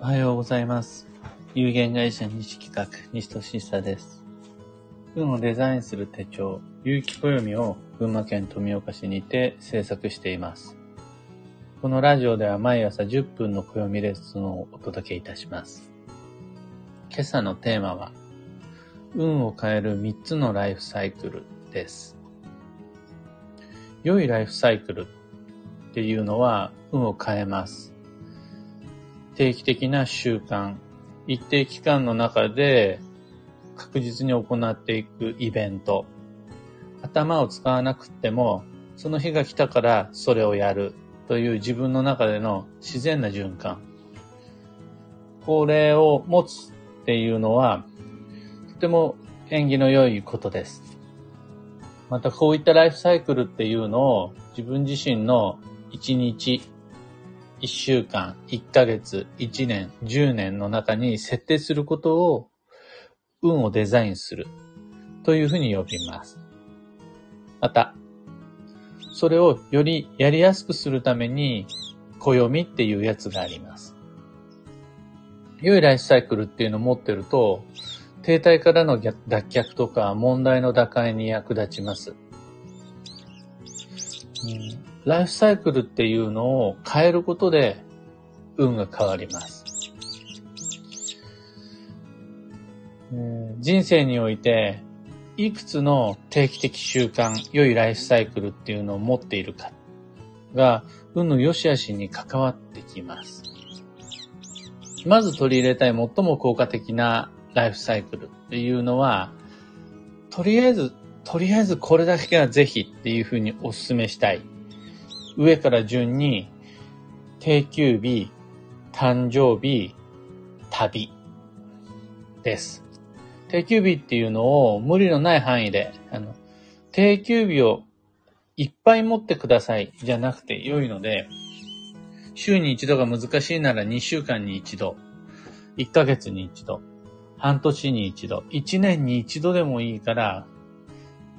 おはようございます。有限会社西企画、西俊久です。運をデザインする手帳、有機暦を群馬県富岡市にて制作しています。このラジオでは毎朝10分の暦レッスンをお届けいたします。今朝のテーマは、運を変える3つのライフサイクルです。良いライフサイクルっていうのは運を変えます。定期的な習慣、一定期間の中で確実に行っていくイベント。頭を使わなくても、その日が来たからそれをやるという自分の中での自然な循環。これを持つっていうのは、とても縁起の良いことです。またこういったライフサイクルっていうのを自分自身の1日、1週間、1ヶ月、1年、10年の中に設定することを運をデザインするというふうに呼びます。また、それをよりやりやすくするために暦っていうやつがあります。良いライフサイクルっていうのを持ってると、停滞からの脱却とか問題の打開に役立ちます。ライフサイクルっていうのを変えることで運が変わります。人生においていくつの定期的習慣、良いライフサイクルっていうのを持っているかが運の良し悪しに関わってきます。まず取り入れたい最も効果的なライフサイクルっていうのは、とりあえず、とりあえずこれだけはぜひっていうふうにお勧めしたい。上から順に、定休日、誕生日、旅です。定休日っていうのを無理のない範囲で、あの、定休日をいっぱい持ってくださいじゃなくて良いので、週に一度が難しいなら2週間に一度、1ヶ月に一度、半年に一度、1年に一度でもいいから、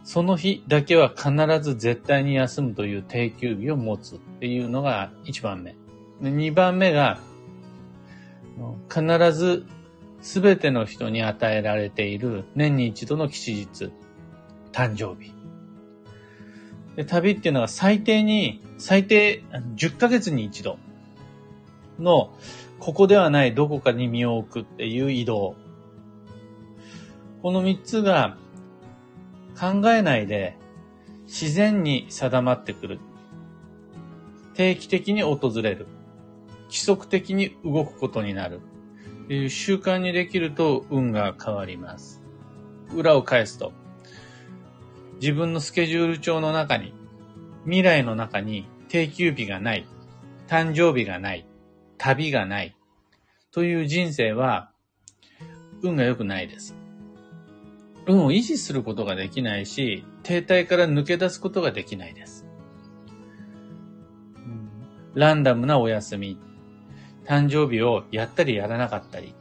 その日だけは必ず絶対に休むという定休日を持つっていうのが1番目。で2番目が、必ず全ての人に与えられている年に一度の吉日、誕生日。で旅っていうのは最低に、最低10ヶ月に一度の、ここではないどこかに身を置くっていう移動。この3つが考えないで自然に定まってくる。定期的に訪れる。規則的に動くことになる。っていう習慣にできると運が変わります。裏を返すと、自分のスケジュール帳の中に、未来の中に定休日がない、誕生日がない、旅がない、という人生は、運が良くないです。運を維持することができないし、停滞から抜け出すことができないです。ランダムなお休み、誕生日をやったりやらなかったり、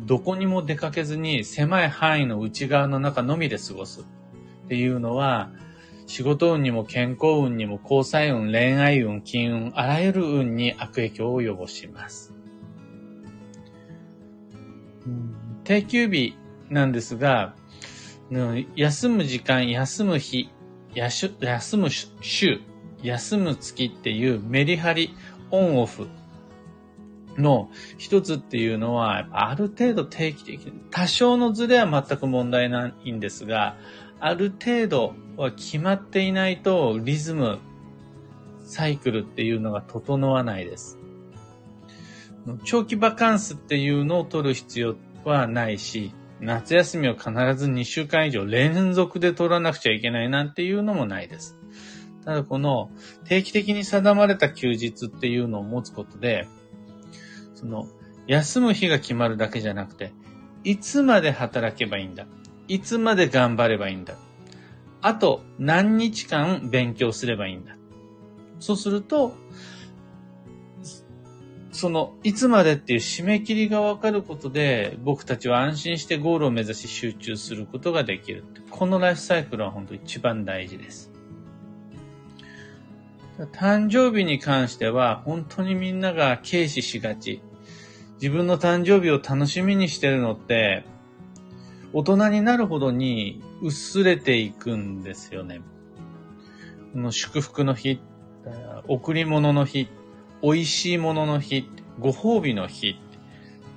どこにも出かけずに狭い範囲の内側の中のみで過ごす。っていうのは、仕事運にも健康運にも交際運、恋愛運、金運、あらゆる運に悪影響を及ぼします。定休日なんですが、休む時間、休む日、休む週、休む月っていうメリハリ、オンオフの一つっていうのは、ある程度定期的に、多少のズレは全く問題ないんですが、ある程度は決まっていないとリズム、サイクルっていうのが整わないです。長期バカンスっていうのを取る必要はないし、夏休みを必ず2週間以上連続で取らなくちゃいけないなんていうのもないです。ただこの定期的に定まれた休日っていうのを持つことで、その休む日が決まるだけじゃなくて、いつまで働けばいいんだ。いつまで頑張ればいいんだ。あと何日間勉強すればいいんだ。そうすると、その、いつまでっていう締め切りがわかることで、僕たちは安心してゴールを目指し集中することができる。このライフサイクルは本当一番大事です。誕生日に関しては、本当にみんなが軽視しがち。自分の誕生日を楽しみにしてるのって、大人になるほどに薄れていくんですよね。この祝福の日、贈り物の日、美味しいものの日、ご褒美の日、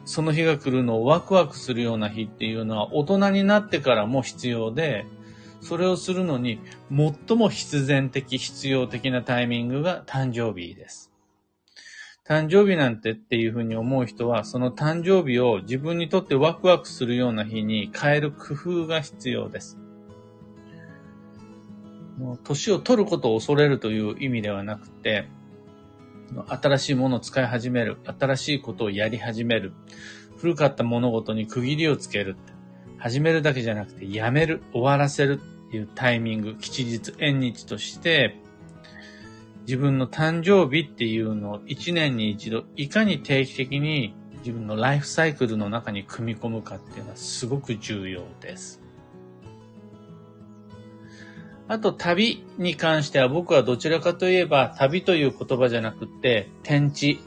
その日が来るのをワクワクするような日っていうのは大人になってからも必要で、それをするのに最も必然的、必要的なタイミングが誕生日です。誕生日なんてっていうふうに思う人は、その誕生日を自分にとってワクワクするような日に変える工夫が必要です。年を取ることを恐れるという意味ではなくて、新しいものを使い始める、新しいことをやり始める、古かった物事に区切りをつける。始めるだけじゃなくて、やめる、終わらせるっていうタイミング、吉日、縁日として、自分の誕生日っていうのを一年に一度、いかに定期的に自分のライフサイクルの中に組み込むかっていうのはすごく重要です。あと旅に関しては僕はどちらかといえば旅という言葉じゃなくて天地、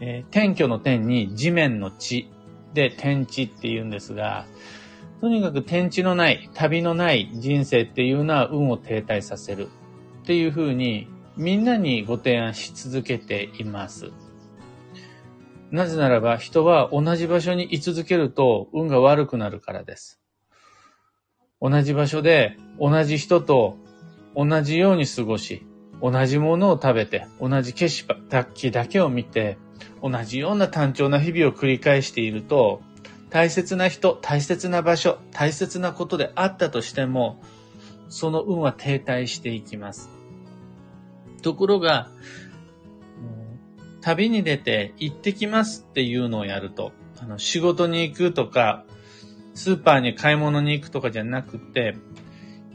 えー、天居の天に地面の地で天地って言うんですが、とにかく天地のない、旅のない人生っていうのは運を停滞させるっていうふうにみんなにご提案し続けています。なぜならば人は同じ場所に居続けると運が悪くなるからです。同じ場所で同じ人と同じように過ごし、同じものを食べて、同じ景色だけを見て、同じような単調な日々を繰り返していると、大切な人、大切な場所、大切なことであったとしても、その運は停滞していきます。ところが、旅に出て行ってきますっていうのをやると、あの仕事に行くとか、スーパーに買い物に行くとかじゃなくて、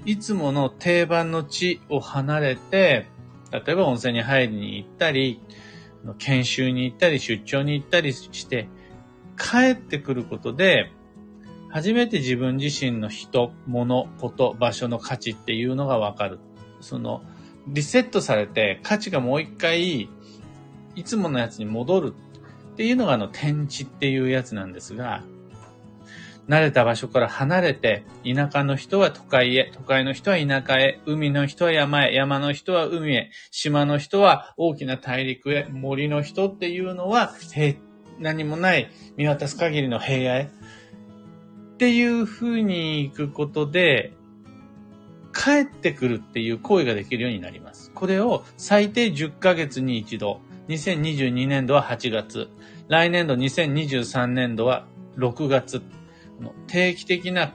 いつもの定番の地を離れて、例えば温泉に入りに行ったり、研修に行ったり、出張に行ったりして、帰ってくることで、初めて自分自身の人、物、こと、場所の価値っていうのがわかる。その、リセットされて価値がもう一回、いつものやつに戻るっていうのがあの天地っていうやつなんですが、慣れた場所から離れて、田舎の人は都会へ、都会の人は田舎へ、海の人は山へ、山の人は海へ、島の人は大きな大陸へ、森の人っていうのは、何もない見渡す限りの平野へ。っていう風に行くことで、帰ってくるっていう行為ができるようになります。これを最低10ヶ月に一度、2022年度は8月、来年度2023年度は6月、定期的な、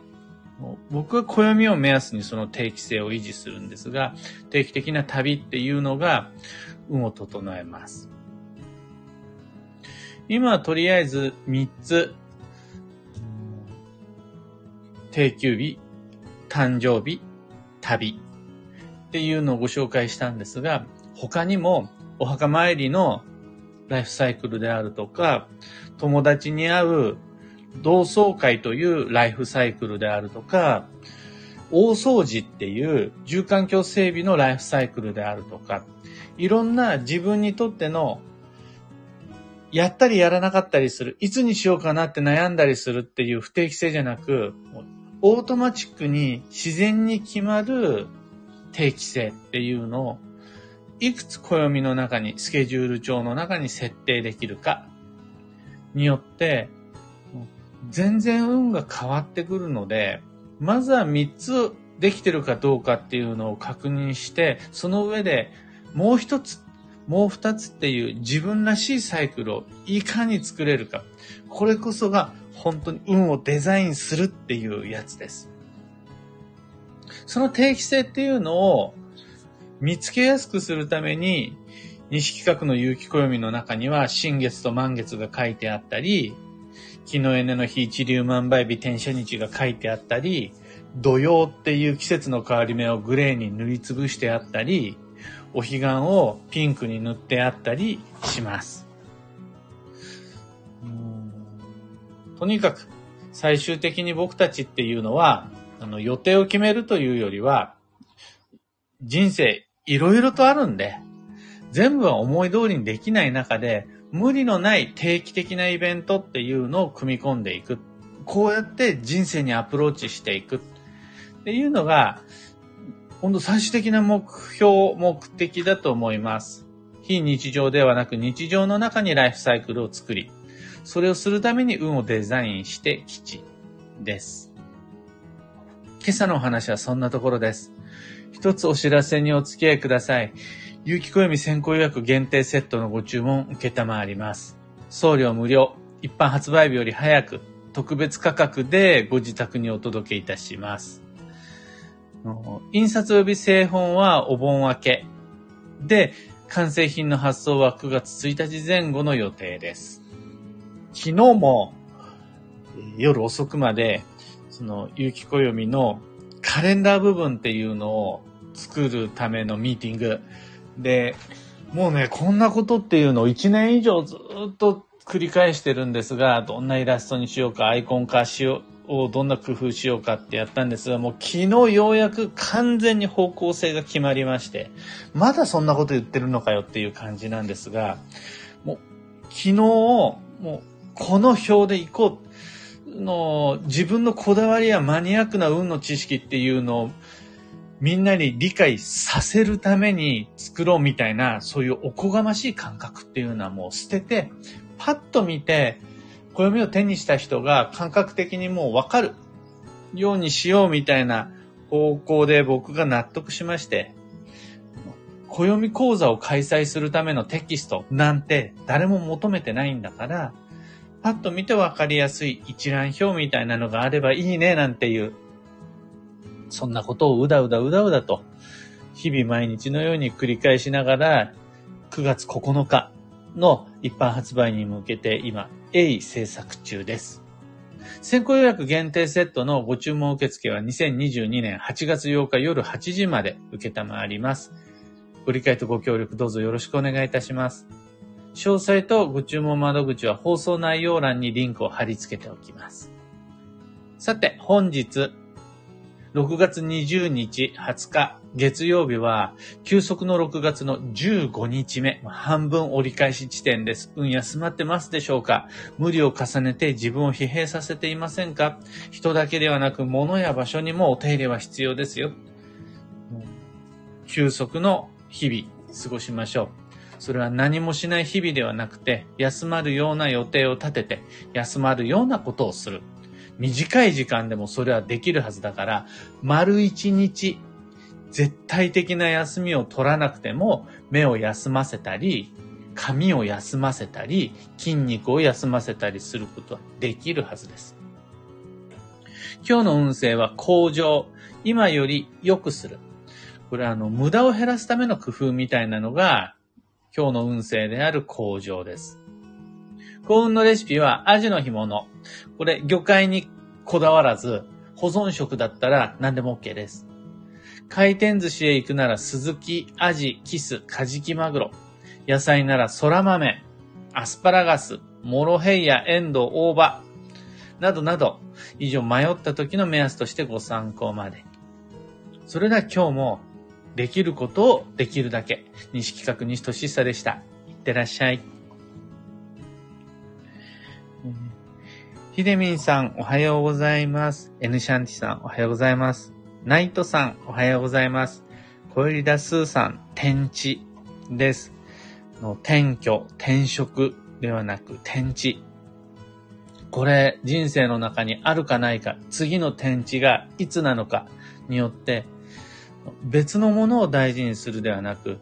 僕は暦を目安にその定期性を維持するんですが、定期的な旅っていうのが運を整えます。今はとりあえず3つ、定休日、誕生日、旅っていうのをご紹介したんですが、他にもお墓参りのライフサイクルであるとか、友達に会う同窓会というライフサイクルであるとか、大掃除っていう住環境整備のライフサイクルであるとか、いろんな自分にとってのやったりやらなかったりする、いつにしようかなって悩んだりするっていう不定期性じゃなく、オートマチックに自然に決まる定期性っていうのを、いくつ暦の中に、スケジュール帳の中に設定できるかによって、全然運が変わってくるので、まずは3つできてるかどうかっていうのを確認して、その上でもう一つ、もう二つっていう自分らしいサイクルをいかに作れるか。これこそが本当に運をデザインするっていうやつです。その定期性っていうのを見つけやすくするために、西企画の有機暦の中には、新月と満月が書いてあったり、木のエネの日一粒万倍日転写日が書いてあったり、土曜っていう季節の変わり目をグレーに塗りつぶしてあったり、お彼岸をピンクに塗ってあったりします。とにかく、最終的に僕たちっていうのは、あの、予定を決めるというよりは、人生いろいろとあるんで、全部は思い通りにできない中で、無理のない定期的なイベントっていうのを組み込んでいく。こうやって人生にアプローチしていくっていうのが、本当最終的な目標、目的だと思います。非日常ではなく日常の中にライフサイクルを作り、それをするために運をデザインして基地です。今朝のお話はそんなところです。一つお知らせにお付き合いください。有機暦先行予約限定セットのご注文受けたまわります。送料無料、一般発売日より早く、特別価格でご自宅にお届けいたします。印刷及び製本はお盆明け。で、完成品の発送は9月1日前後の予定です。昨日も夜遅くまで、その、有機暦のカレンダー部分っていうのを作るためのミーティング、で、もうね、こんなことっていうのを1年以上ずっと繰り返してるんですが、どんなイラストにしようか、アイコン化しよう、をどんな工夫しようかってやったんですが、もう昨日ようやく完全に方向性が決まりまして、まだそんなこと言ってるのかよっていう感じなんですが、もう昨日、もうこの表で行こう。の自分のこだわりやマニアックな運の知識っていうのをみんなに理解させるために作ろうみたいな、そういうおこがましい感覚っていうのはもう捨てて、パッと見て、暦を手にした人が感覚的にもうわかるようにしようみたいな方向で僕が納得しまして、暦講座を開催するためのテキストなんて誰も求めてないんだから、パッと見てわかりやすい一覧表みたいなのがあればいいねなんていうそんなことをうだうだうだうだと、日々毎日のように繰り返しながら、9月9日の一般発売に向けて今、鋭意制作中です。先行予約限定セットのご注文受付は2022年8月8日夜8時まで受けたまわります。ご理解とご協力どうぞよろしくお願いいたします。詳細とご注文窓口は放送内容欄にリンクを貼り付けておきます。さて、本日6月20日、20日、月曜日は、休息の6月の15日目、半分折り返し地点です。運休まってますでしょうか？無理を重ねて自分を疲弊させていませんか？人だけではなく、物や場所にもお手入れは必要ですよ。休息の日々、過ごしましょう。それは何もしない日々ではなくて、休まるような予定を立てて、休まるようなことをする。短い時間でもそれはできるはずだから、丸一日、絶対的な休みを取らなくても、目を休ませたり、髪を休ませたり、筋肉を休ませたりすることはできるはずです。今日の運勢は向上。今より良くする。これはあの、無駄を減らすための工夫みたいなのが、今日の運勢である向上です。幸運のレシピはアジの干物。これ、魚介にこだわらず、保存食だったら何でも OK です。回転寿司へ行くなら、スズキ、アジ、キス、カジキマグロ。野菜なら、ソラ豆、アスパラガス、モロヘイヤ、エンドウ、大葉。などなど、以上迷った時の目安としてご参考まで。それでは今日も、できることをできるだけ。西企画西俊久でした。いってらっしゃい。ひでみんさん、おはようございます。エヌシャンティさん、おはようございます。ナイトさん、おはようございます。コエリダスーさん、天地です。の転居、転職ではなく天地。これ、人生の中にあるかないか、次の天地がいつなのかによって、別のものを大事にするではなく、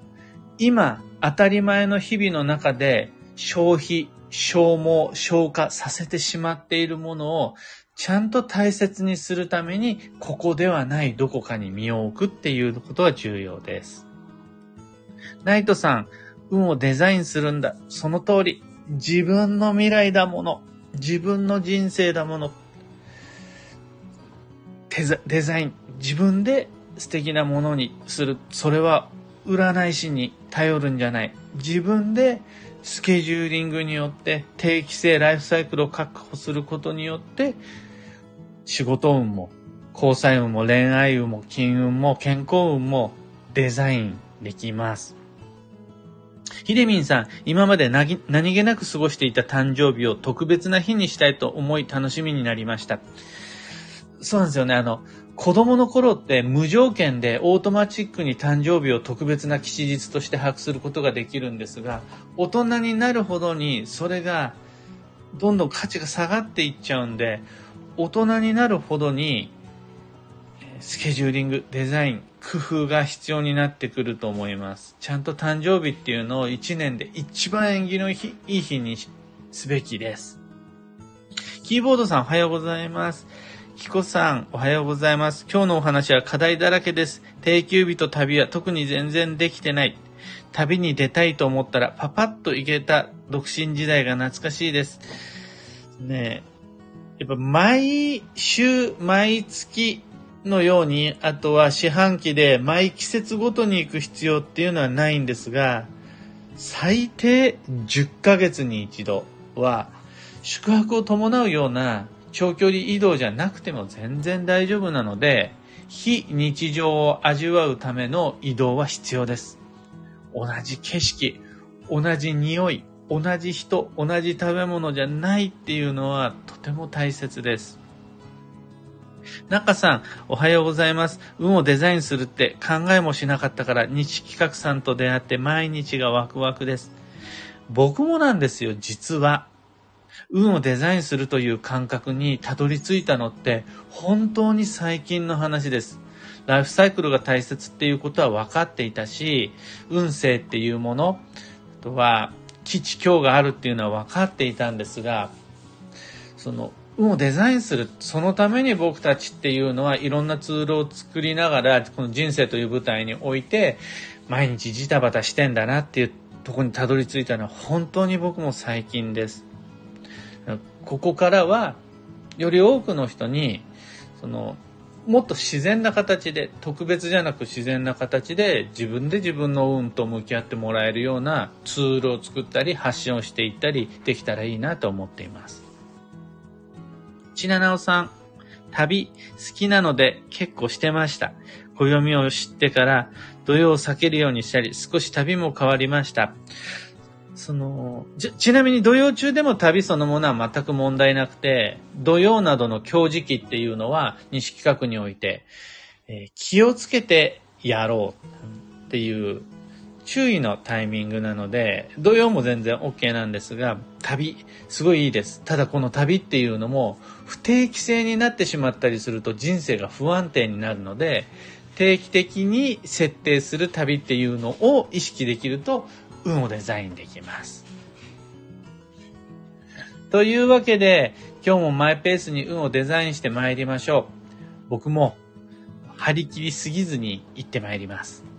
今、当たり前の日々の中で消費、消耗、消化させてしまっているものをちゃんと大切にするために、ここではないどこかに身を置くっていうことは重要です。ナイトさん、運をデザインするんだ。その通り。自分の未来だもの。自分の人生だもの。デザイン。自分で素敵なものにする。それは占い師に頼るんじゃない。自分でスケジューリングによって定期性ライフサイクルを確保することによって仕事運も交際運も恋愛運も金運も健康運もデザインできます。ひでみんさん、今まで何気なく過ごしていた誕生日を特別な日にしたいと思い楽しみになりました。そうなんですよね。あの、子供の頃って無条件でオートマチックに誕生日を特別な吉日として把握することができるんですが、大人になるほどにそれがどんどん価値が下がっていっちゃうんで、大人になるほどにスケジューリング、デザイン、工夫が必要になってくると思います。ちゃんと誕生日っていうのを1年で一番縁起のいい日にすべきです。キーボードさんおはようございます。キコさん、おはようございます。今日のお話は課題だらけです。定休日と旅は特に全然できてない。旅に出たいと思ったらパパッと行けた独身時代が懐かしいです。ねえ。やっぱ毎週、毎月のように、あとは四半期で毎季節ごとに行く必要っていうのはないんですが、最低10ヶ月に一度は宿泊を伴うような長距離移動じゃなくても全然大丈夫なので、非日常を味わうための移動は必要です。同じ景色、同じ匂い、同じ人、同じ食べ物じゃないっていうのはとても大切です。中さん、おはようございます。運をデザインするって考えもしなかったから、日企画さんと出会って毎日がワクワクです。僕もなんですよ、実は。運をデザインするという感覚にたどり着いたのって本当に最近の話です。ライフサイクルが大切っていうことは分かっていたし、運勢っていうもの、とは基地強があるっていうのは分かっていたんですが、その運をデザインする、そのために僕たちっていうのはいろんなツールを作りながら、この人生という舞台において、毎日ジタバタしてんだなっていうとこにたどり着いたのは本当に僕も最近です。ここからは、より多くの人に、その、もっと自然な形で、特別じゃなく自然な形で自分で自分の運と向き合ってもらえるようなツールを作ったり発信をしていったりできたらいいなと思っています。ちななおさん、旅好きなので結構してました。暦を知ってから土曜を避けるようにしたり、少し旅も変わりました。その、ち、ちなみに土曜中でも旅そのものは全く問題なくて、土曜などの強時期っていうのは西企画において、えー、気をつけてやろうっていう注意のタイミングなので、土曜も全然 OK なんですが、旅、すごいいいです。ただこの旅っていうのも、不定期性になってしまったりすると人生が不安定になるので、定期的に設定する旅っていうのを意識できると、運をデザインできます。というわけで、今日もマイペースに運をデザインして参りましょう。僕も張り切りすぎずに行って参ります。